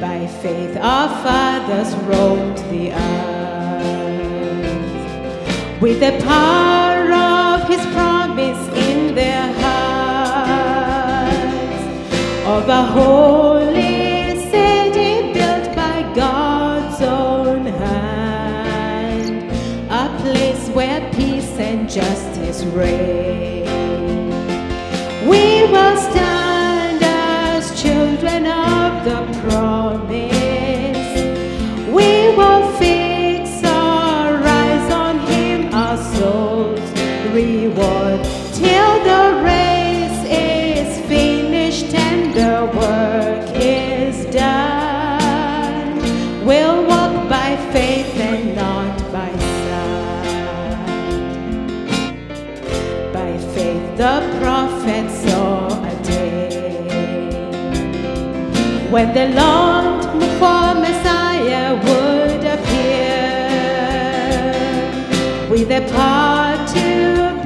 By faith our fathers roamed the earth with the power of his promise in their hearts of a holy city built by God's own hand, a place where peace and justice reign. We will prophets saw a day when the longed for Messiah would appear with a power to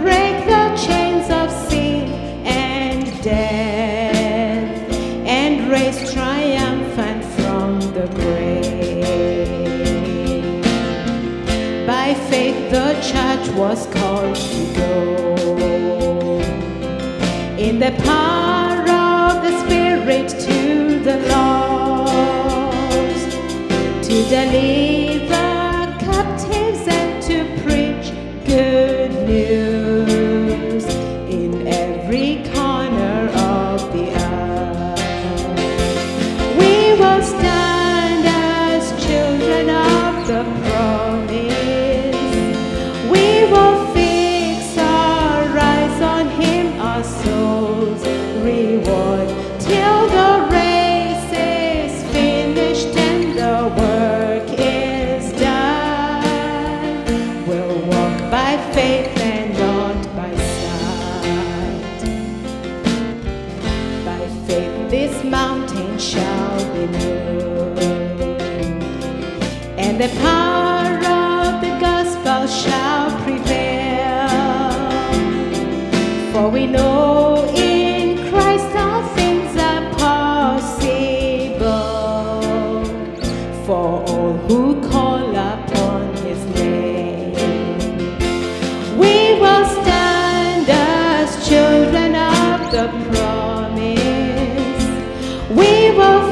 break the chains of sin and death and raise triumphant from the grave. By faith, the church was called to go the power of the Spirit to the lost, to deliver captives shall be known. And the power of the gospel shall prevail. For we know in Christ all things are possible for all who call upon his name. We will stand as children of the promise.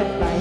life by